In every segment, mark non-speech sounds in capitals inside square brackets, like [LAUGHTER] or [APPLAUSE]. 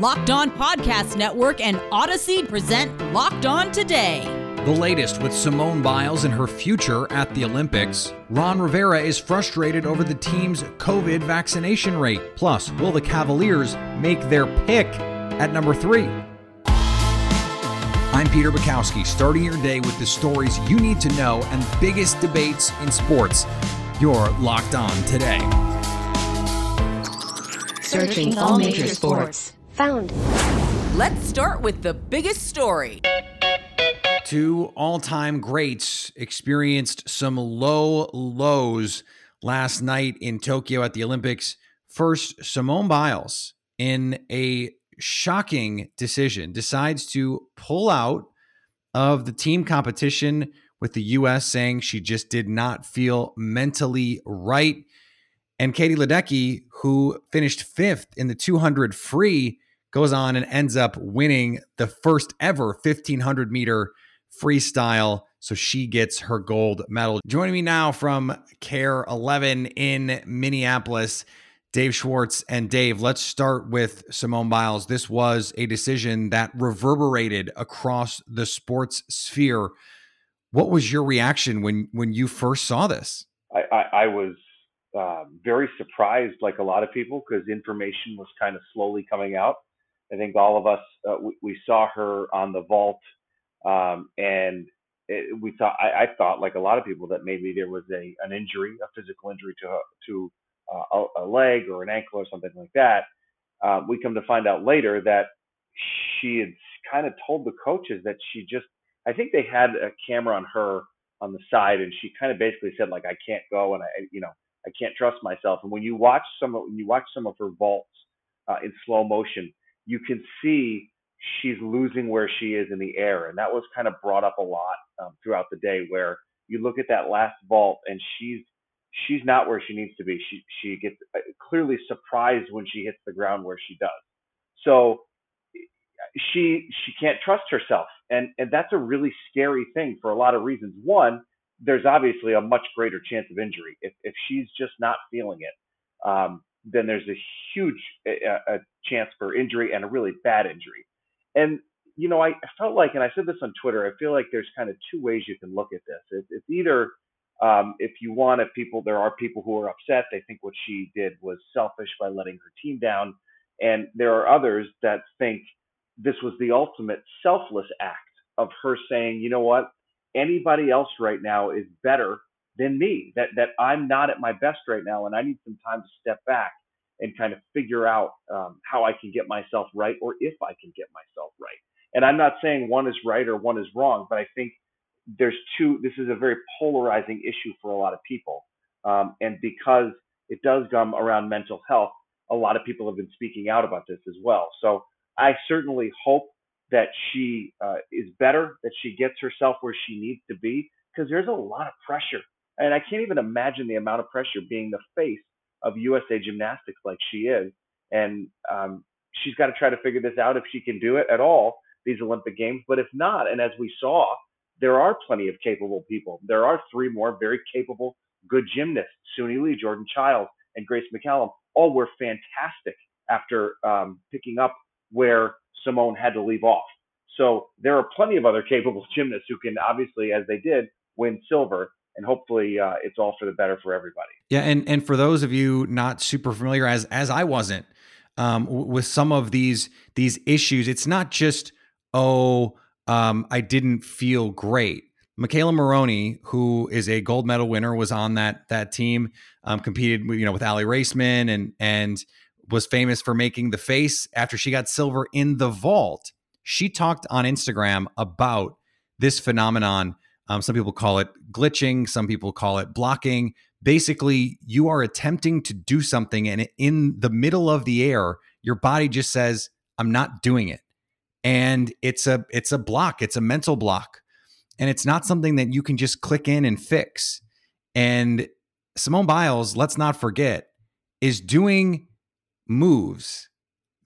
Locked On Podcast Network and Odyssey present Locked On Today. The latest with Simone Biles and her future at the Olympics. Ron Rivera is frustrated over the team's COVID vaccination rate. Plus, will the Cavaliers make their pick at number three? I'm Peter Bukowski, starting your day with the stories you need to know and biggest debates in sports. You're locked on today. Searching all major sports. Found. Let's start with the biggest story. Two all time greats experienced some low lows last night in Tokyo at the Olympics. First, Simone Biles, in a shocking decision, decides to pull out of the team competition with the U.S., saying she just did not feel mentally right. And Katie Ledecky, who finished fifth in the 200 free, goes on and ends up winning the first ever 1500 meter freestyle. So she gets her gold medal. Joining me now from KARE 11 in Minneapolis, Dave Schwartz. And Dave, let's start with Simone Biles. This was a decision that reverberated across the sports sphere. What was your reaction when when you first saw this? I, I, I was uh, very surprised, like a lot of people, because information was kind of slowly coming out. I think all of us uh, we, we, saw her on the vault um, and it, we thought, I, I, thought, like a lot of people, that maybe there was a an injury, a physical injury to to uh, a, leg or an ankle or something like that. Uh, we come to find out later that she had kind of told the coaches that she just, I think they had a camera on her on the side, and she kind of basically said like, I can't go, and I, you know, I can't trust myself. And when you watch some of when you watch some of her vaults uh, in slow motion, you can see she's losing where she is in the air. And that was kind of brought up a lot um, throughout the day where you look at that last vault and she's she's not where she needs to be. She she gets uh, clearly surprised when she hits the ground where she does. So she she can't trust herself and and that's a really scary thing for a lot of reasons. One, there's obviously a much greater chance of injury if if she's just not feeling it. Um, then there's a huge a, a chance for injury and a really bad injury. And you know, I felt like, and I said this on Twitter, I feel like there's kind of two ways you can look at this. It's, it's either um, if you want, if people, there are people who are upset, they think what she did was selfish by letting her team down, and there are others that think this was the ultimate selfless act of her saying, you know what, anybody else right now is better than me. That that I'm not at my best right now, and I need some time to step back and kind of figure out um, how I can get myself right or if I can get myself right. And I'm not saying one is right or one is wrong, but I think there's two. This is a very polarizing issue for a lot of people, um, and because it does come around mental health, a lot of people have been speaking out about this as well. So I certainly hope that she uh, is better, that she gets herself where she needs to be, because there's a lot of pressure, and I can't even imagine the amount of pressure being the face of USA Gymnastics like she is, and um, she's got to try to figure this out if she can do it at all these Olympic Games. But if not, and as we saw, there are plenty of capable people. There are three more very capable, good gymnasts: Suni Lee, Jordan Chiles, and Grace McCallum. All were fantastic after um, picking up where Simone had to leave off. So there are plenty of other capable [LAUGHS] gymnasts who can obviously, as they did, win silver and hopefully uh, it's all for the better for everybody. Yeah, and and for those of you not super familiar, as as I wasn't um, with some of these these issues, it's not just oh um, I didn't feel great. McKayla Maroney, who is a gold medal winner, was on that that team, um, competed you know with Aly Raisman and and was famous for making the face after she got silver in the vault. She talked on Instagram about this phenomenon um, some people call it glitching, some people call it blocking. Basically, you are attempting to do something, and in the middle of the air, your body just says, "I'm not doing it," and it's a it's a block. It's a mental block, and it's not something that you can just click in and fix. And Simone Biles, let's not forget, is doing moves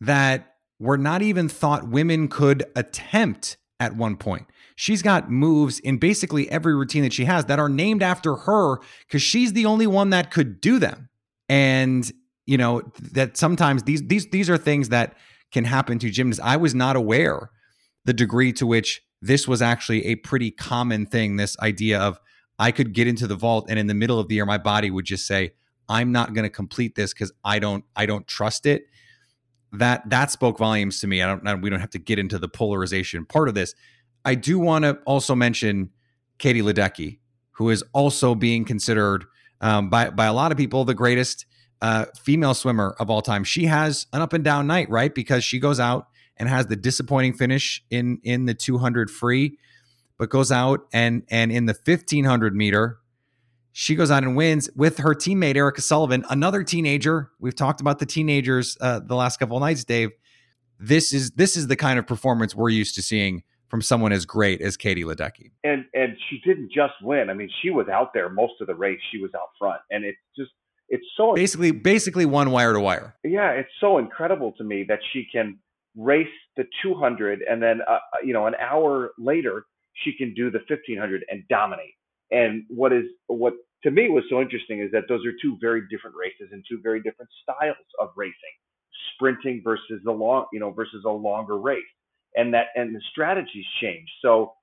that were not even thought women could attempt at one point. She's got moves in basically every routine that she has that are named after her because she's the only one that could do them. And you know that sometimes these these these are things that can happen to gymnasts. I was not aware the degree to which this was actually a pretty common thing. This idea of I could get into the vault and in the middle of the year, my body would just say, I'm not going to complete this because I don't I don't trust it. That that spoke volumes to me. I don't. We don't have to get into the polarization part of this. I do want to also mention Katie Ledecky, who is also being considered um, by by a lot of people the greatest uh, female swimmer of all time. She has an up and down night, right? Because she goes out and has the disappointing finish in in the 200 free, but goes out and and in the 1500 meter, she goes out and wins with her teammate Erica Sullivan, another teenager. We've talked about the teenagers uh, the last couple of nights, Dave. This is this is the kind of performance we're used to seeing from someone as great as Katie Ledecky. And and she didn't just win. I mean, she was out there most of the race. She was out front, and it's just it's so basically basically one wire to wire. Yeah, it's so incredible to me that she can race the 200 and then uh, uh, you know an hour later she can do the 1500 and dominate. And what is what to me was so interesting is that those are two very different races and two very different styles of racing, sprinting versus the long you know versus a longer race and that and the strategies change. So,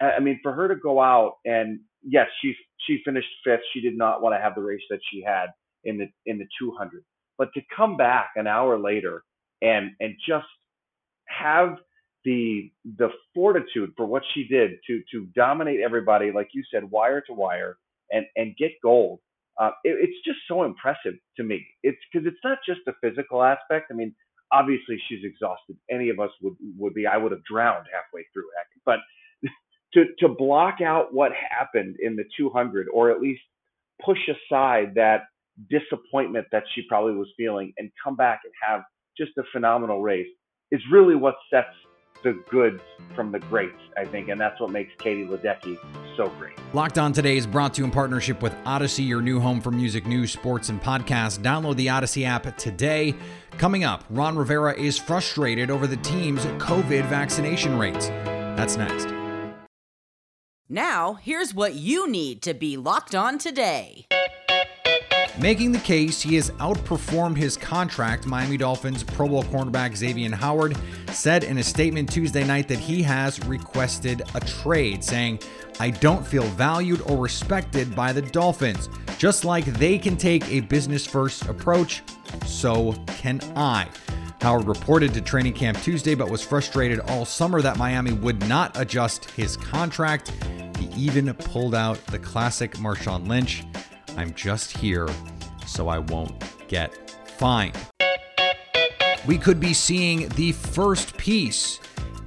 I mean, for her to go out and yes, she she finished fifth. She did not want to have the race that she had in the in the 200, but to come back an hour later and and just have the the fortitude for what she did to to dominate everybody, like you said, wire to wire, and and get gold. Uh, it, it's just so impressive to me. It's because it's not just a physical aspect. I mean, obviously she's exhausted. Any of us would would be. I would have drowned halfway through. But [LAUGHS] to to block out what happened in the 200, or at least push aside that disappointment that she probably was feeling, and come back and have just a phenomenal race, is really what sets the goods from the greats, I think, and that's what makes Katie Ledecky so great. Locked On Today is brought to you in partnership with Odyssey, your new home for music, news, sports, and podcasts. Download the Odyssey app today. Coming up, Ron Rivera is frustrated over the team's COVID vaccination rates. That's next. Now, here's what you need to be locked on today. Making the case he has outperformed his contract, Miami Dolphins Pro Bowl cornerback Xavier Howard said in a statement Tuesday night that he has requested a trade, saying, I don't feel valued or respected by the Dolphins. Just like they can take a business first approach, so can I. Howard reported to training camp Tuesday, but was frustrated all summer that Miami would not adjust his contract. He even pulled out the classic Marshawn Lynch. I'm just here so I won't get fined. We could be seeing the first piece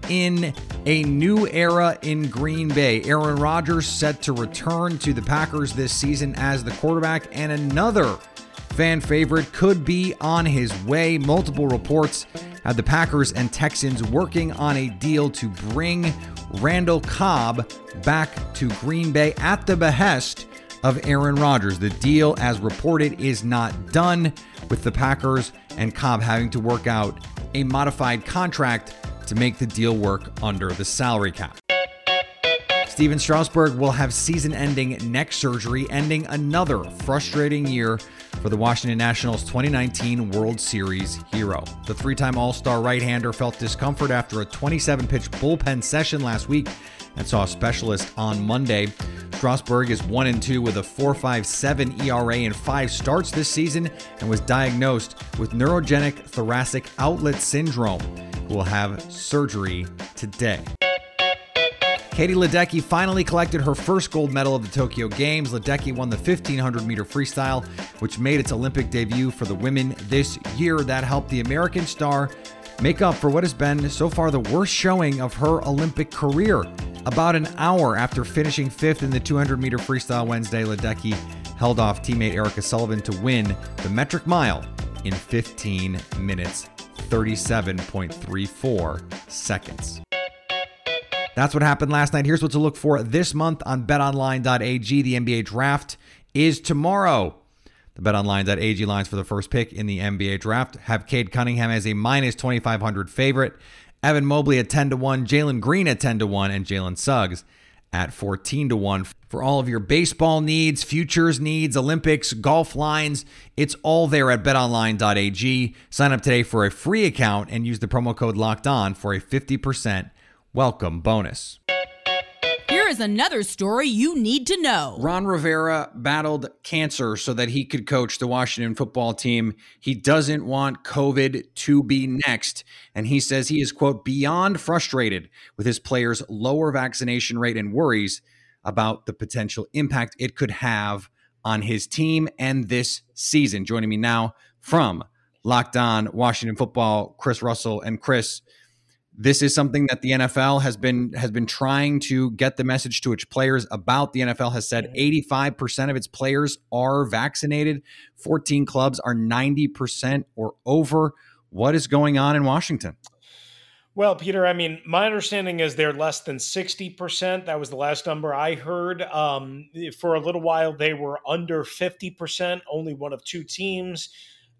in a new era in Green Bay. Aaron Rodgers set to return to the Packers this season as the quarterback, and another fan favorite could be on his way. Multiple reports had the Packers and Texans working on a deal to bring Randall Cobb back to Green Bay at the behest of Aaron Rodgers. The deal, as reported, is not done, with the Packers and Cobb having to work out a modified contract to make the deal work under the salary cap. Stephen Strasburg will have season ending neck surgery, ending another frustrating year for the Washington Nationals 2019 World Series hero. The three time All Star right hander felt discomfort after a 27 pitch bullpen session last week and saw a specialist on Monday. Strasburg is 1 and 2 with a 4.57 ERA in 5 starts this season and was diagnosed with neurogenic thoracic outlet syndrome. Will have surgery today. Katie Ledecky finally collected her first gold medal of the Tokyo Games. Ledecky won the 1500 meter freestyle, which made its Olympic debut for the women this year. That helped the American star make up for what has been so far the worst showing of her Olympic career. About an hour after finishing fifth in the 200 meter freestyle Wednesday, Ledecky held off teammate Erica Sullivan to win the metric mile in 15 minutes, 37.34 seconds. That's what happened last night. Here's what to look for this month on betonline.ag. The NBA draft is tomorrow. The betonline.ag lines for the first pick in the NBA draft have Cade Cunningham as a minus 2,500 favorite. Evan Mobley at 10 to 1, Jalen Green at 10 to 1, and Jalen Suggs at 14 to 1. For all of your baseball needs, futures needs, Olympics, golf lines, it's all there at betonline.ag. Sign up today for a free account and use the promo code locked on for a 50% welcome bonus. Is another story you need to know. Ron Rivera battled cancer so that he could coach the Washington football team. He doesn't want COVID to be next. And he says he is, quote, beyond frustrated with his players' lower vaccination rate and worries about the potential impact it could have on his team and this season. Joining me now from Locked On Washington Football, Chris Russell. And Chris, this is something that the NFL has been has been trying to get the message to its players about. The NFL has said 85% of its players are vaccinated. 14 clubs are 90% or over. What is going on in Washington? Well, Peter, I mean, my understanding is they're less than 60%. That was the last number I heard. Um, for a little while, they were under 50%, only one of two teams.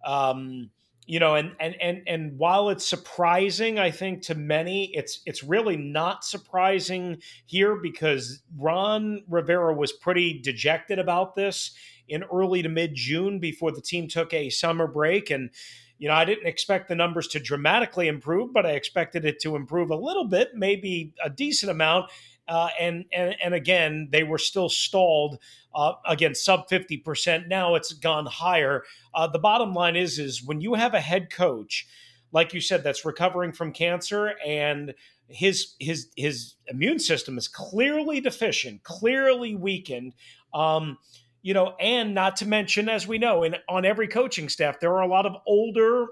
Um, you know and and and and while it's surprising i think to many it's it's really not surprising here because ron rivera was pretty dejected about this in early to mid june before the team took a summer break. And you know i didn't expect the numbers to dramatically improve but i expected it to improve a little bit maybe a decent amount uh, and, and and again they were still stalled uh, again sub 50% now it's gone higher. Uh, the bottom line is is when you have a head coach like you said that's recovering from cancer and his his his immune system is clearly deficient clearly weakened um, you know and not to mention as we know in on every coaching staff there are a lot of older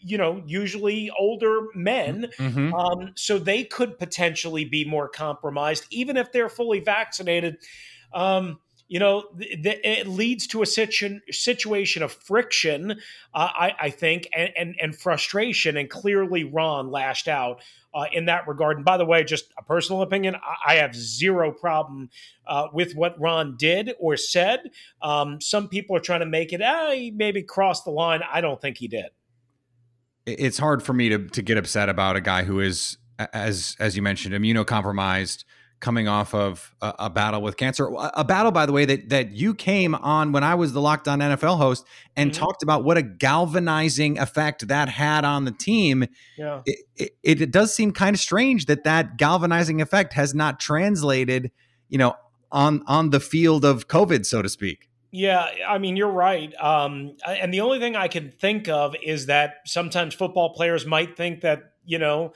you know, usually older men. Mm-hmm. Um, so they could potentially be more compromised, even if they're fully vaccinated. Um, you know, th- th- it leads to a situ- situation of friction, uh, I-, I, think, and, and, and frustration. And clearly, Ron lashed out uh, in that regard. And by the way, just a personal opinion, I, I have zero problem uh, with what Ron did or said. Um, some people are trying to make it, ah, he maybe crossed the line. I don't think he did it's hard for me to to get upset about a guy who is as as you mentioned immunocompromised coming off of a, a, battle with cancer. A battle by the way that that you came on when I was the locked on NFL host and mm-hmm. talked about what a galvanizing effect that had on the team. Yeah. It, it, it does seem kind of strange that that galvanizing effect has not translated you know on on the field of covid so to speak yeah, I mean, you're right. Um, and the only thing I can think of is that sometimes football players might think that, you know,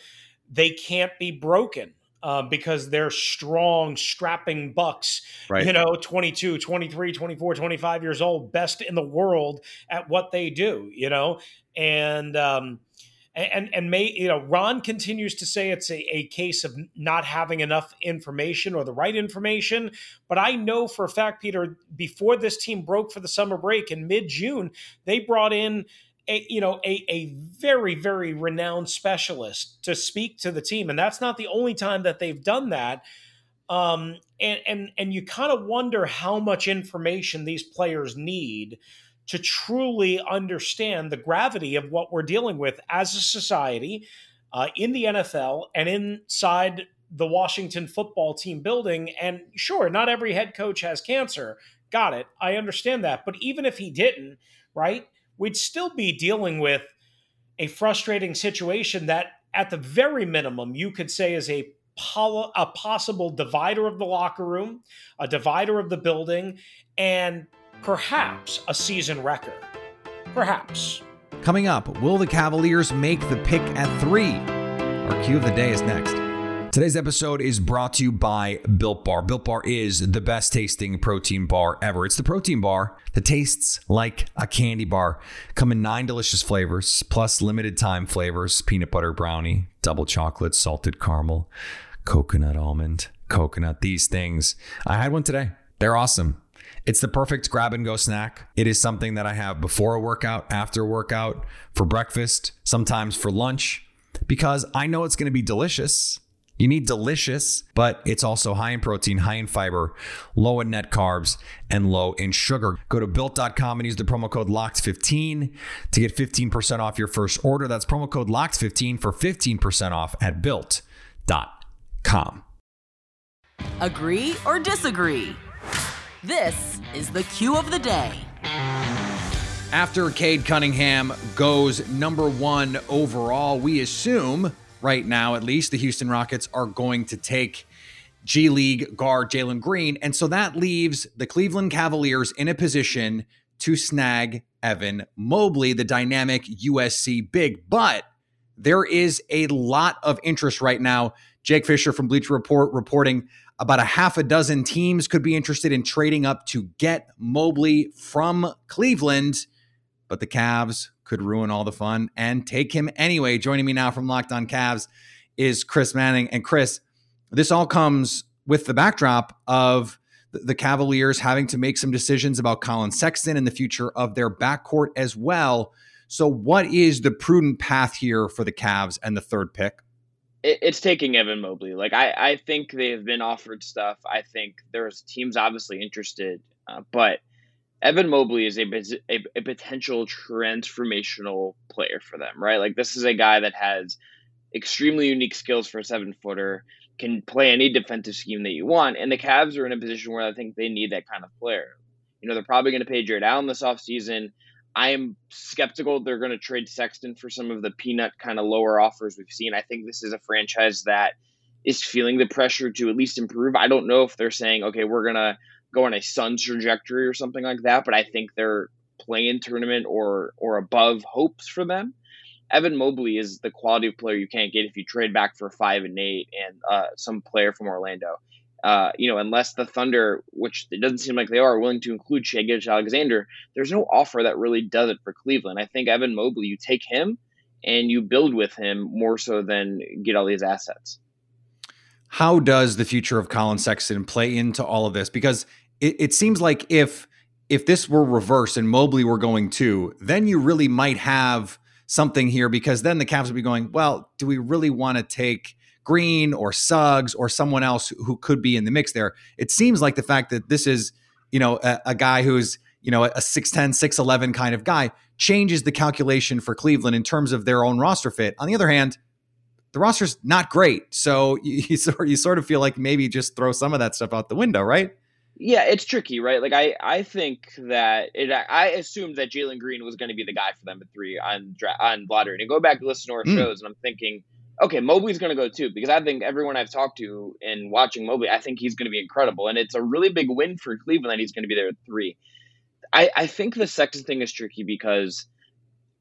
they can't be broken. Uh, because they're strong, strapping bucks, right. you know, 22, 23, 24, 25 years old, best in the world at what they do, you know? And, um, and and may you know Ron continues to say it's a, a case of not having enough information or the right information, but I know for a fact, Peter, before this team broke for the summer break in mid June, they brought in a you know a, a very very renowned specialist to speak to the team, and that's not the only time that they've done that. Um, and and and you kind of wonder how much information these players need to truly understand the gravity of what we're dealing with as a society uh, in the NFL and inside the Washington football team building. And sure, not every head coach has cancer. Got it. I understand that. But even if he didn't, right, we'd still be dealing with a frustrating situation that, at the very minimum, you could say is a a possible divider of the locker room, a divider of the building, and perhaps a season record. Perhaps. Coming up, will the Cavaliers make the pick at three? Our cue of the day is next. Today's episode is brought to you by Built Bar. Built Bar is the best tasting protein bar ever. It's the protein bar that tastes like a candy bar. Come in nine delicious flavors, plus limited time flavors peanut butter brownie, double chocolate, salted caramel, coconut almond, coconut, these things. I had one today. They're awesome. It's the perfect grab and go snack. It is something that I have before a workout, after a workout, for breakfast, sometimes for lunch, because I know it's going to be delicious. You need delicious, but it's also high in protein, high in fiber, low in net carbs, and low in sugar. Go to built.com and use the promo code LOCKED15 to get 15% off your first order. That's promo code LOCKED15 for 15% off at built.com. Agree or disagree? This is the cue of the day. After Cade Cunningham goes number one overall, we assume, right now at least, the Houston Rockets are going to take G League guard Jalen Green. And so that leaves the Cleveland Cavaliers in a position to snag Evan Mobley, the dynamic USC big. But there is a lot of interest right now. Jake Fisher from Bleacher Report reporting about a half a dozen teams could be interested in trading up to get Mobley from Cleveland, but the Cavs could ruin all the fun and take him anyway. Joining me now from Locked On Cavs is Chris Manning. And Chris, this all comes with the backdrop of the Cavaliers having to make some decisions about Colin Sexton and the future of their backcourt as well. So, what is the prudent path here for the Cavs and the third pick? It's taking Evan Mobley. Like I, I think they have been offered stuff. I think there's teams obviously interested, uh, but Evan Mobley is a, a, a potential transformational player for them, right? Like this is a guy that has extremely unique skills for a seven footer can play any defensive scheme that you want. And the Cavs are in a position where I think they need that kind of player. You know, they're probably going to pay Jarrett Allen this offseason. I am skeptical they're going to trade Sexton for some of the peanut kind of lower offers we've seen. I think this is a franchise that is feeling the pressure to at least improve. I don't know if they're saying, okay, we're going to go on a Suns trajectory or something like that, but I think they're play-in tournament or or above hopes for them. Evan Mobley is the quality of player you can't get if you trade back for five and eight and uh, some player from Orlando. Uh, you know, unless the Thunder, which it doesn't seem like they are, willing to include Shai Gilgeous-Alexander, there's no offer that really does it for Cleveland. I think Evan Mobley, you take him and you build with him more so than get all these assets. How does the future of Colin Sexton play into all of this? Because it, it seems like if if this were reversed and Mobley were going to, then you really might have something here because then the Cavs would be going, well, do we really want to take Green or Suggs or someone else who could be in the mix there? It seems like the fact that this is, you know, a, a guy who's, you know, a 6'10, 6'11 kind of guy changes the calculation for Cleveland in terms of their own roster fit. On the other hand, the roster's not great. So [LAUGHS] you, you, sort, you sort of feel like maybe just throw some of that stuff out the window, right? Yeah, it's tricky, right? Like I, I think that it. I assumed that Jalen Green was going to be the guy for them at three on on lottery. And go back to listen to our mm. shows, and I'm thinking, okay, Mobley's going to go too because I think everyone I've talked to and watching Mobley, I think he's going to be incredible, and it's a really big win for Cleveland that he's going to be there at three. I, I think the Sexton thing is tricky because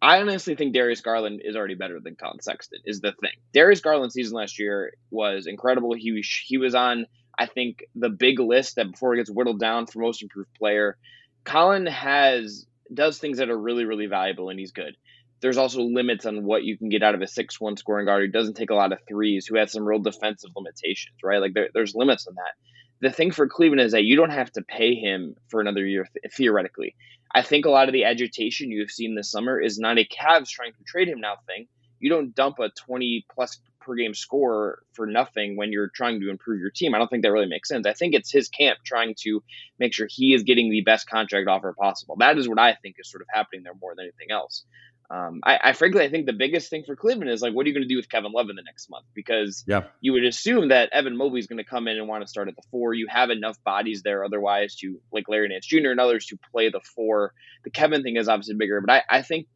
I honestly think Darius Garland is already better than Colin Sexton. Is the thing. Darius Garland's season last year was incredible. He he was on I think the big list that before it gets whittled down for most improved player, Colin has does things that are really really valuable and he's good. There's also limits on what you can get out of a six one scoring guard who doesn't take a lot of threes, who has some real defensive limitations, right? Like there, there's limits on that. The thing for Cleveland is that you don't have to pay him for another year theoretically. I think a lot of the agitation you've seen this summer is not a Cavs trying to trade him now thing. You don't dump a 20 plus per game score for nothing when you're trying to improve your team. I don't think that really makes sense. I think it's his camp trying to make sure he is getting the best contract offer possible. That is what I think is sort of happening there more than anything else. Um, I, I, frankly, I think the biggest thing for Cleveland is like, what are you going to do with Kevin Love in the next month? Because yeah. you would assume that Evan Mobley is going to come in and want to start at the four. You have enough bodies there otherwise to, like Larry Nance Jr. and others, to play the four. The Kevin thing is obviously bigger, but I, I think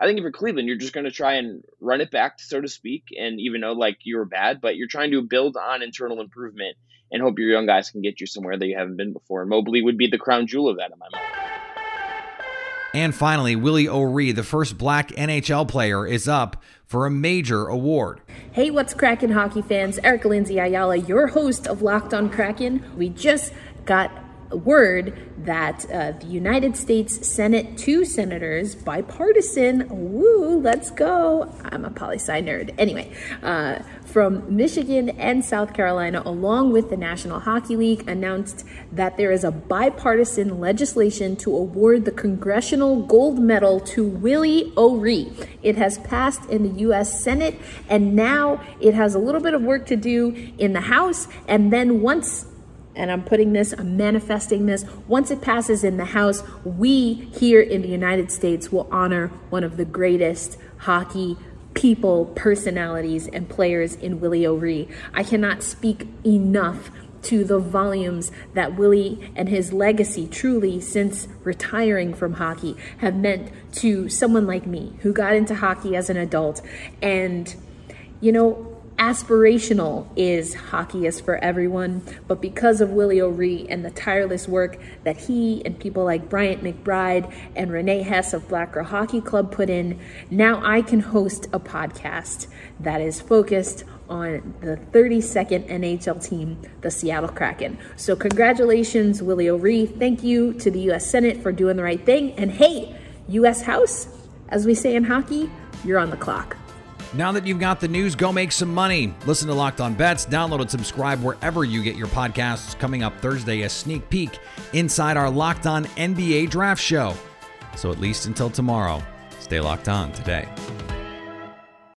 I think if you're Cleveland, you're just going to try and run it back, so to speak, and even though like you were bad, but you're trying to build on internal improvement and hope your young guys can get you somewhere that you haven't been before. And Mobley would be the crown jewel of that in my mind. And finally, Willie O'Ree, the first black NHL player, is up for a major award. Hey, what's cracking, hockey fans? Eric Lindsay Ayala, your host of Locked on Kraken. We just got word that uh, the United States Senate, two senators, bipartisan, woo, let's go. I'm a poli sci nerd. Anyway, uh, from Michigan and South Carolina, along with the National Hockey League, announced that there is a bipartisan legislation to award the Congressional Gold Medal to Willie O'Ree. It has passed in the U.S. Senate, and now it has a little bit of work to do in the House. And then once and I'm putting this, I'm manifesting this. Once it passes in the House, we here in the United States will honor one of the greatest hockey people, personalities, and players in Willie O'Ree. I cannot speak enough to the volumes that Willie and his legacy truly since retiring from hockey have meant to someone like me who got into hockey as an adult and you know aspirational is hockey is for everyone, but because of Willie O'Ree and the tireless work that he and people like Bryant McBride and Renee Hess of Black Girl Hockey Club put in, now I can host a podcast that is focused on the 32nd NHL team, the Seattle Kraken. So, congratulations, Willie O'Ree. Thank you to the U.S. Senate for doing the right thing. And hey, U.S. House, as we say in hockey, you're on the clock. Now that you've got the news, go make some money. Listen to Locked On Bets, download and subscribe wherever you get your podcasts. Coming up Thursday, a sneak peek inside our Locked On NBA Draft Show. So at least until tomorrow, stay locked on today.